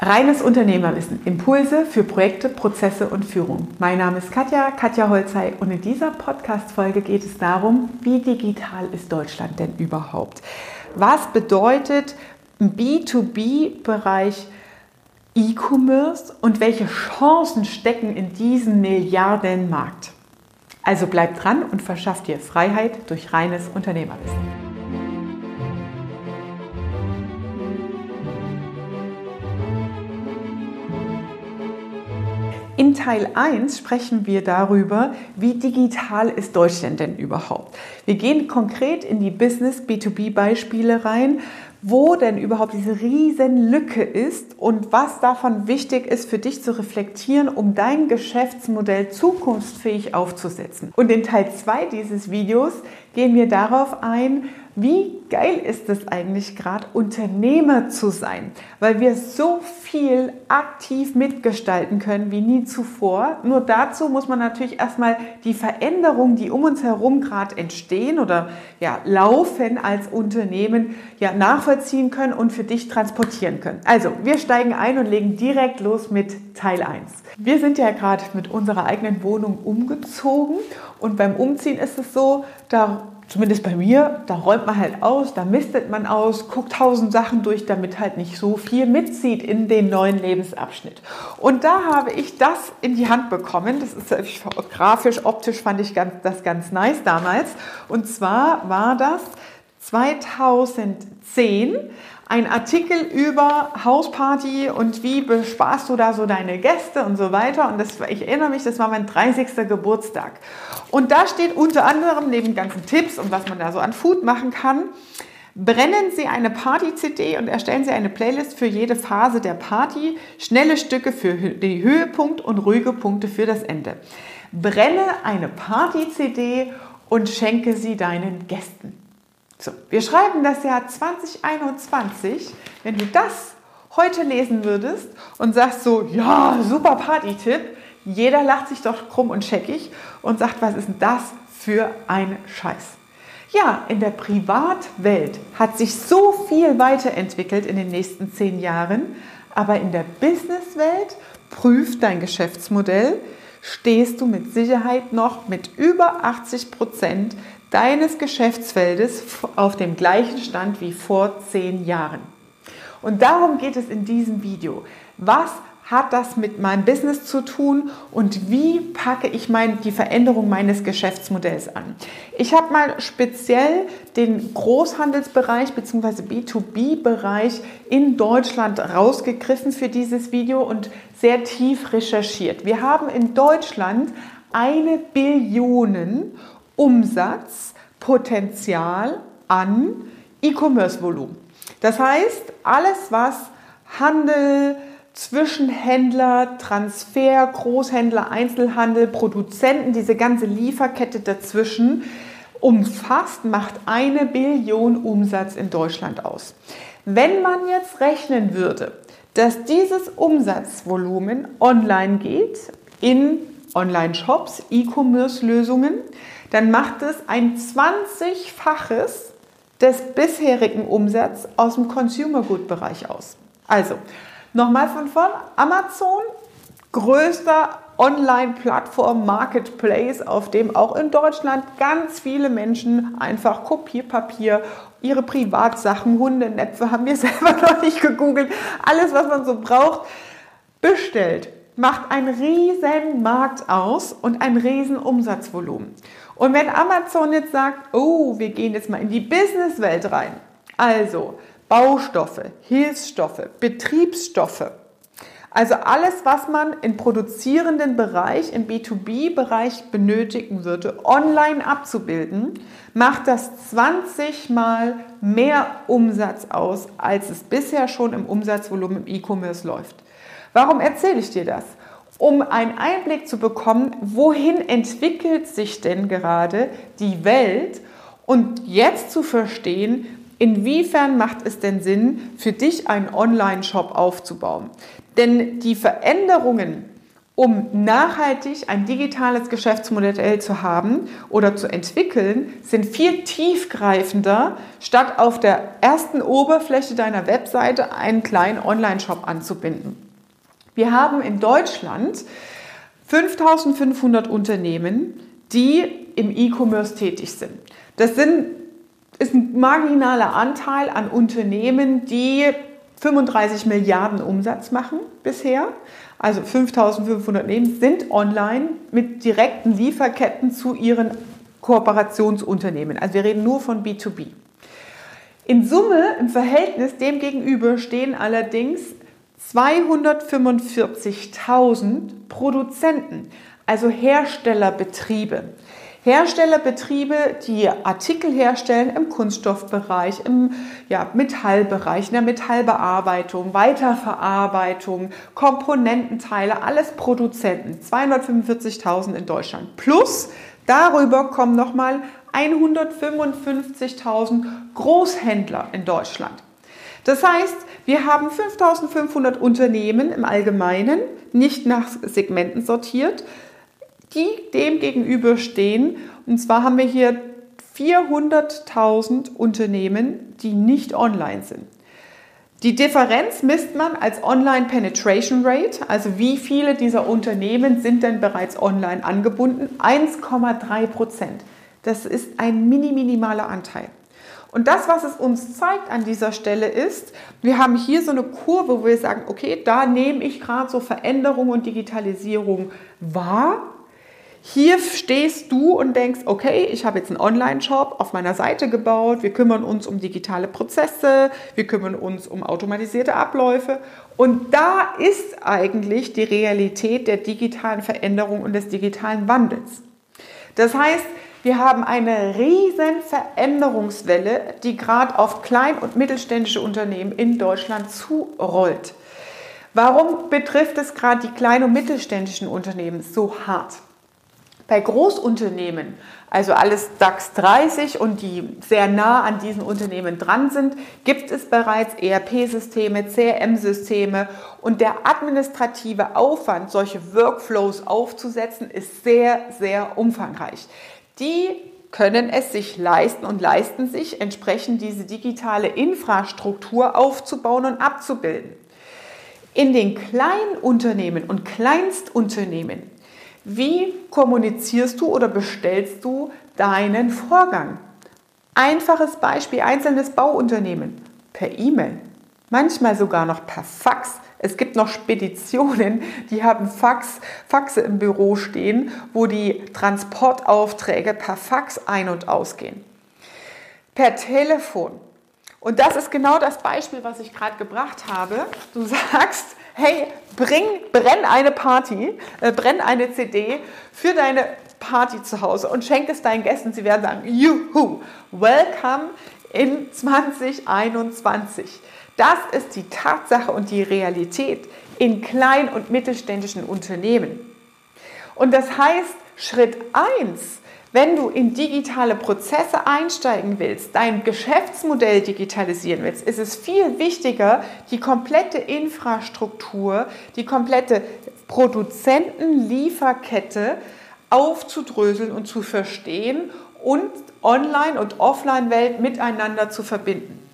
Reines Unternehmerwissen. Impulse für Projekte, Prozesse und Führung. Mein Name ist Katja, Katja Holzei und in dieser Podcast-Folge geht es darum, wie digital ist Deutschland denn überhaupt? Was bedeutet im B2B-Bereich E-Commerce und welche Chancen stecken in diesem Milliardenmarkt? Also bleibt dran und verschafft dir Freiheit durch reines Unternehmerwissen. In Teil 1 sprechen wir darüber, wie digital ist Deutschland denn überhaupt. Wir gehen konkret in die Business B2B Beispiele rein, wo denn überhaupt diese riesen Lücke ist und was davon wichtig ist für dich zu reflektieren, um dein Geschäftsmodell zukunftsfähig aufzusetzen. Und in Teil 2 dieses Videos gehen wir darauf ein, wie geil ist es eigentlich gerade, Unternehmer zu sein, weil wir so viel aktiv mitgestalten können wie nie zuvor. Nur dazu muss man natürlich erstmal die Veränderungen, die um uns herum gerade entstehen oder ja, laufen als Unternehmen, ja, nachvollziehen können und für dich transportieren können. Also, wir steigen ein und legen direkt los mit Teil 1. Wir sind ja gerade mit unserer eigenen Wohnung umgezogen und beim Umziehen ist es so, da zumindest bei mir, da räumt man halt aus, da mistet man aus, guckt tausend Sachen durch, damit halt nicht so viel mitzieht in den neuen Lebensabschnitt. Und da habe ich das in die Hand bekommen. Das ist grafisch, optisch fand ich ganz, das ganz nice damals. Und zwar war das 2010 ein Artikel über Hausparty und wie bespaßt du da so deine Gäste und so weiter. Und das, ich erinnere mich, das war mein 30. Geburtstag. Und da steht unter anderem neben ganzen Tipps und was man da so an Food machen kann, brennen Sie eine Party-CD und erstellen Sie eine Playlist für jede Phase der Party, schnelle Stücke für den Höhepunkt und ruhige Punkte für das Ende. Brenne eine Party-CD und schenke sie deinen Gästen. So, wir schreiben das Jahr 2021. Wenn du das heute lesen würdest und sagst so, ja, super Party-Tipp, jeder lacht sich doch krumm und scheckig und sagt, was ist denn das für ein Scheiß? Ja, in der Privatwelt hat sich so viel weiterentwickelt in den nächsten zehn Jahren, aber in der Businesswelt prüft dein Geschäftsmodell, stehst du mit Sicherheit noch mit über 80 Prozent deines Geschäftsfeldes auf dem gleichen Stand wie vor zehn Jahren. Und darum geht es in diesem Video. Was hat das mit meinem Business zu tun und wie packe ich mein, die Veränderung meines Geschäftsmodells an? Ich habe mal speziell den Großhandelsbereich bzw. B2B-Bereich in Deutschland rausgegriffen für dieses Video und sehr tief recherchiert. Wir haben in Deutschland eine Billion Umsatzpotenzial an E-Commerce-Volumen. Das heißt, alles, was Handel, Zwischenhändler, Transfer, Großhändler, Einzelhandel, Produzenten, diese ganze Lieferkette dazwischen umfasst, macht eine Billion Umsatz in Deutschland aus. Wenn man jetzt rechnen würde, dass dieses Umsatzvolumen online geht, in Online-Shops, E-Commerce-Lösungen, dann macht es ein 20-faches des bisherigen Umsatzes aus dem Consumer Good Bereich aus. Also, nochmal von vorn, Amazon, größter Online-Plattform, Marketplace, auf dem auch in Deutschland ganz viele Menschen einfach Kopierpapier, ihre Privatsachen, Hundenäpfe, haben wir selber noch nicht gegoogelt, alles, was man so braucht, bestellt macht einen riesen Markt aus und ein riesen Umsatzvolumen. Und wenn Amazon jetzt sagt, oh, wir gehen jetzt mal in die Businesswelt rein, also Baustoffe, Hilfsstoffe, Betriebsstoffe, also alles, was man im produzierenden Bereich, im B2B-Bereich benötigen würde, online abzubilden, macht das 20 mal mehr Umsatz aus, als es bisher schon im Umsatzvolumen im E-Commerce läuft. Warum erzähle ich dir das? Um einen Einblick zu bekommen, wohin entwickelt sich denn gerade die Welt und jetzt zu verstehen, inwiefern macht es denn Sinn, für dich einen Online-Shop aufzubauen. Denn die Veränderungen um nachhaltig ein digitales Geschäftsmodell zu haben oder zu entwickeln, sind viel tiefgreifender, statt auf der ersten Oberfläche deiner Webseite einen kleinen Online-Shop anzubinden. Wir haben in Deutschland 5500 Unternehmen, die im E-Commerce tätig sind. Das sind, ist ein marginaler Anteil an Unternehmen, die 35 Milliarden Umsatz machen bisher. Also 5500 Unternehmen sind online mit direkten Lieferketten zu ihren Kooperationsunternehmen. Also wir reden nur von B2B. In Summe, im Verhältnis dem gegenüber stehen allerdings 245.000 Produzenten, also Herstellerbetriebe. Herstellerbetriebe, die Artikel herstellen im Kunststoffbereich, im ja, Metallbereich, in der Metallbearbeitung, Weiterverarbeitung, Komponententeile, alles Produzenten. 245.000 in Deutschland. Plus darüber kommen nochmal 155.000 Großhändler in Deutschland. Das heißt, wir haben 5500 Unternehmen im Allgemeinen, nicht nach Segmenten sortiert, die dem gegenüberstehen. Und zwar haben wir hier 400.000 Unternehmen, die nicht online sind. Die Differenz misst man als Online Penetration Rate, also wie viele dieser Unternehmen sind denn bereits online angebunden? 1,3 Prozent. Das ist ein mini minimaler Anteil. Und das, was es uns zeigt an dieser Stelle ist, wir haben hier so eine Kurve, wo wir sagen, okay, da nehme ich gerade so Veränderung und Digitalisierung wahr. Hier stehst du und denkst, okay, ich habe jetzt einen Online-Shop auf meiner Seite gebaut, wir kümmern uns um digitale Prozesse, wir kümmern uns um automatisierte Abläufe. Und da ist eigentlich die Realität der digitalen Veränderung und des digitalen Wandels. Das heißt, wir haben eine riesen Veränderungswelle, die gerade auf klein- und mittelständische Unternehmen in Deutschland zurollt. Warum betrifft es gerade die kleinen und mittelständischen Unternehmen so hart? Bei Großunternehmen, also alles DAX 30 und die sehr nah an diesen Unternehmen dran sind, gibt es bereits ERP-Systeme, CRM-Systeme und der administrative Aufwand, solche Workflows aufzusetzen, ist sehr, sehr umfangreich. Die können es sich leisten und leisten sich entsprechend diese digitale Infrastruktur aufzubauen und abzubilden. In den Kleinunternehmen und Kleinstunternehmen wie kommunizierst du oder bestellst du deinen Vorgang? Einfaches Beispiel, einzelnes Bauunternehmen per E-Mail, manchmal sogar noch per Fax. Es gibt noch Speditionen, die haben Fax, Faxe im Büro stehen, wo die Transportaufträge per Fax ein- und ausgehen. Per Telefon. Und das ist genau das Beispiel, was ich gerade gebracht habe. Du sagst, hey, bring, brenn eine Party, äh, brenn eine CD für deine Party zu Hause und schenk es deinen Gästen. Sie werden sagen, juhu, welcome in 2021. Das ist die Tatsache und die Realität in klein- und mittelständischen Unternehmen. Und das heißt, Schritt 1 wenn du in digitale Prozesse einsteigen willst, dein Geschäftsmodell digitalisieren willst, ist es viel wichtiger, die komplette Infrastruktur, die komplette Produzentenlieferkette aufzudröseln und zu verstehen und Online- und Offline-Welt miteinander zu verbinden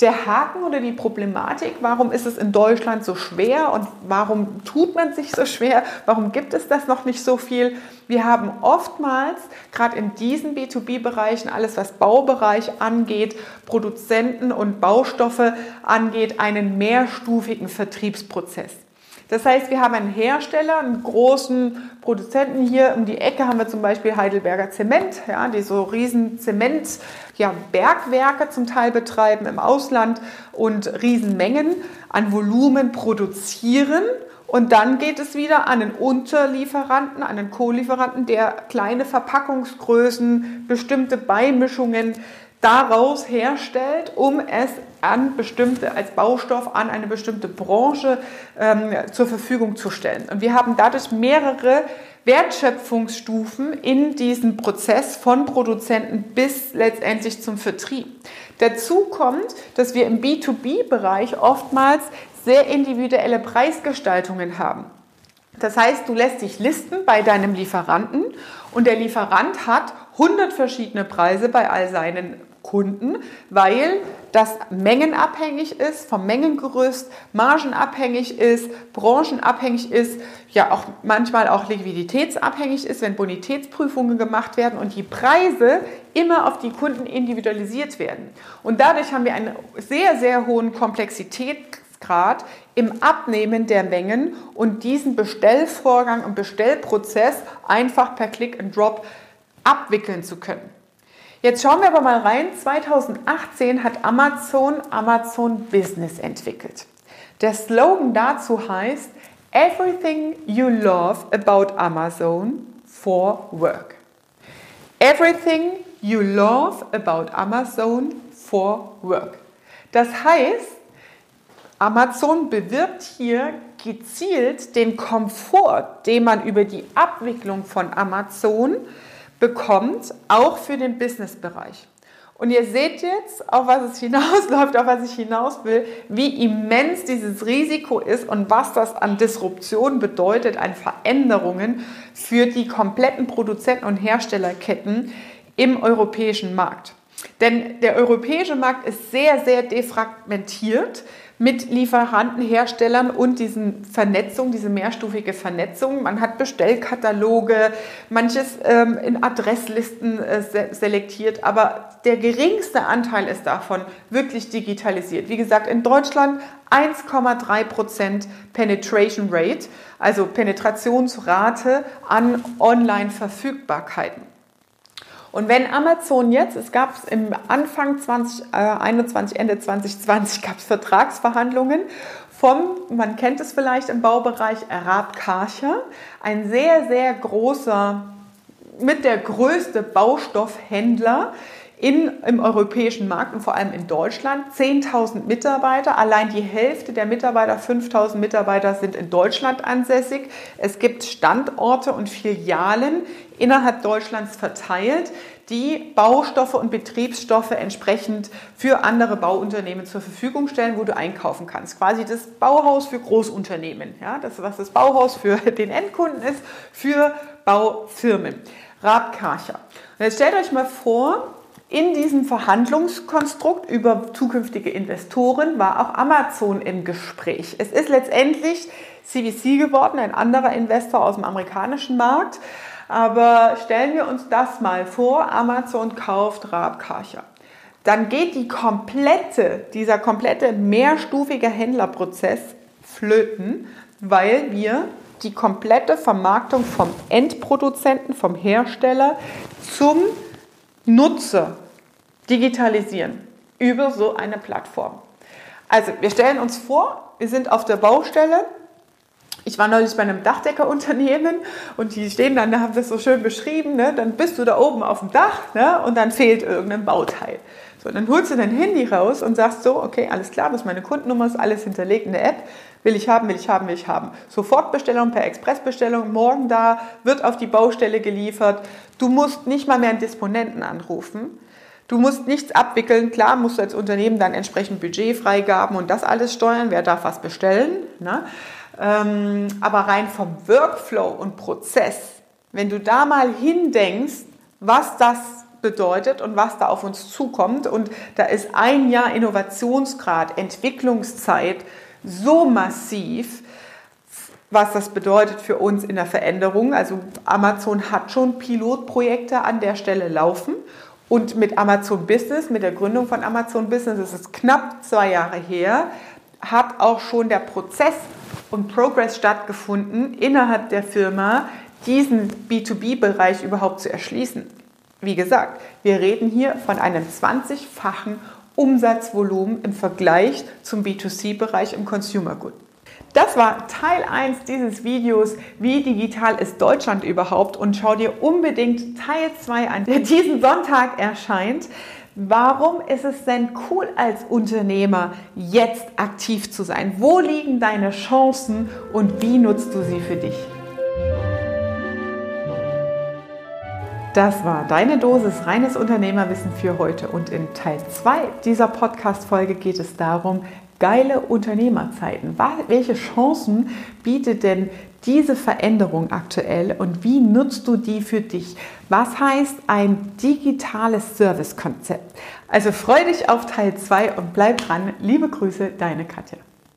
der Haken oder die Problematik, warum ist es in Deutschland so schwer und warum tut man sich so schwer, warum gibt es das noch nicht so viel? Wir haben oftmals, gerade in diesen B2B-Bereichen, alles was Baubereich angeht, Produzenten und Baustoffe angeht, einen mehrstufigen Vertriebsprozess. Das heißt, wir haben einen Hersteller, einen großen Produzenten hier um die Ecke haben wir zum Beispiel Heidelberger Zement, ja, die so riesen Zement, ja, Bergwerke zum Teil betreiben im Ausland und Riesenmengen an Volumen produzieren. Und dann geht es wieder an einen Unterlieferanten, an einen Co-Lieferanten, der kleine Verpackungsgrößen, bestimmte Beimischungen daraus herstellt, um es an bestimmte, als Baustoff an eine bestimmte Branche ähm, zur Verfügung zu stellen. Und wir haben dadurch mehrere Wertschöpfungsstufen in diesem Prozess von Produzenten bis letztendlich zum Vertrieb. Dazu kommt, dass wir im B2B-Bereich oftmals sehr individuelle Preisgestaltungen haben. Das heißt, du lässt dich listen bei deinem Lieferanten und der Lieferant hat 100 verschiedene Preise bei all seinen Kunden, weil das mengenabhängig ist, vom Mengengerüst, margenabhängig ist, branchenabhängig ist, ja auch manchmal auch liquiditätsabhängig ist, wenn Bonitätsprüfungen gemacht werden und die Preise immer auf die Kunden individualisiert werden. Und dadurch haben wir einen sehr, sehr hohen Komplexitätsgrad im Abnehmen der Mengen und diesen Bestellvorgang und Bestellprozess einfach per Click and Drop abwickeln zu können. Jetzt schauen wir aber mal rein. 2018 hat Amazon Amazon Business entwickelt. Der Slogan dazu heißt Everything you love about Amazon for work. Everything you love about Amazon for work. Das heißt, Amazon bewirbt hier gezielt den Komfort, den man über die Abwicklung von Amazon bekommt, auch für den Businessbereich. Und ihr seht jetzt, auf was es hinausläuft, auf was ich hinaus will, wie immens dieses Risiko ist und was das an Disruption bedeutet, an Veränderungen für die kompletten Produzenten- und Herstellerketten im europäischen Markt. Denn der europäische Markt ist sehr, sehr defragmentiert mit Lieferanten, Herstellern und diesen Vernetzung, diese mehrstufige Vernetzung. Man hat Bestellkataloge, manches ähm, in Adresslisten äh, selektiert, aber der geringste Anteil ist davon wirklich digitalisiert. Wie gesagt, in Deutschland 1,3 Prozent Penetration Rate, also Penetrationsrate an Online-Verfügbarkeiten. Und wenn Amazon jetzt, es gab es im Anfang 2021, äh, Ende 2020 gab es Vertragsverhandlungen vom, man kennt es vielleicht im Baubereich, Arab Karcher, ein sehr, sehr großer, mit der größte Baustoffhändler in, im europäischen Markt und vor allem in Deutschland. 10.000 Mitarbeiter, allein die Hälfte der Mitarbeiter, 5.000 Mitarbeiter sind in Deutschland ansässig. Es gibt Standorte und Filialen innerhalb Deutschlands verteilt, die Baustoffe und Betriebsstoffe entsprechend für andere Bauunternehmen zur Verfügung stellen, wo du einkaufen kannst. Quasi das Bauhaus für Großunternehmen. Ja, das, was das Bauhaus für den Endkunden ist, für Baufirmen. Rabkarcher. Und jetzt stellt euch mal vor, in diesem Verhandlungskonstrukt über zukünftige Investoren war auch Amazon im Gespräch. Es ist letztendlich CVC geworden, ein anderer Investor aus dem amerikanischen Markt. Aber stellen wir uns das mal vor, Amazon kauft Raab Karcher. Dann geht die komplette, dieser komplette mehrstufige Händlerprozess flöten, weil wir die komplette Vermarktung vom Endproduzenten, vom Hersteller zum Nutzer digitalisieren über so eine Plattform. Also wir stellen uns vor, wir sind auf der Baustelle. Ich war neulich bei einem Dachdeckerunternehmen und die stehen dann, da haben das so schön beschrieben, ne? dann bist du da oben auf dem Dach ne? und dann fehlt irgendein Bauteil. So, dann holst du dein Handy raus und sagst so, okay, alles klar, das ist meine Kundennummer, ist alles hinterlegt in der App, will ich haben, will ich haben, will ich haben. Sofortbestellung per Expressbestellung, morgen da, wird auf die Baustelle geliefert. Du musst nicht mal mehr einen Disponenten anrufen. Du musst nichts abwickeln. Klar musst du als Unternehmen dann entsprechend Budgetfreigaben und das alles steuern. Wer darf was bestellen? Ne? Ähm, aber rein vom Workflow und Prozess, wenn du da mal hindenkst, was das bedeutet und was da auf uns zukommt. Und da ist ein Jahr Innovationsgrad, Entwicklungszeit so massiv, was das bedeutet für uns in der Veränderung. Also Amazon hat schon Pilotprojekte an der Stelle laufen. Und mit Amazon Business, mit der Gründung von Amazon Business, das ist knapp zwei Jahre her, hat auch schon der Prozess und Progress stattgefunden, innerhalb der Firma diesen B2B-Bereich überhaupt zu erschließen. Wie gesagt, wir reden hier von einem 20-fachen Umsatzvolumen im Vergleich zum B2C-Bereich im Consumer Good. Das war Teil 1 dieses Videos, wie digital ist Deutschland überhaupt und schau dir unbedingt Teil 2 an, der diesen Sonntag erscheint. Warum ist es denn cool als Unternehmer jetzt aktiv zu sein? Wo liegen deine Chancen und wie nutzt du sie für dich? Das war deine Dosis reines Unternehmerwissen für heute und in Teil 2 dieser Podcast-Folge geht es darum, geile Unternehmerzeiten? Welche Chancen bietet denn diese Veränderung aktuell und wie nutzt du die für dich? Was heißt ein digitales Servicekonzept? Also freu dich auf Teil 2 und bleib dran. Liebe Grüße, deine Katja.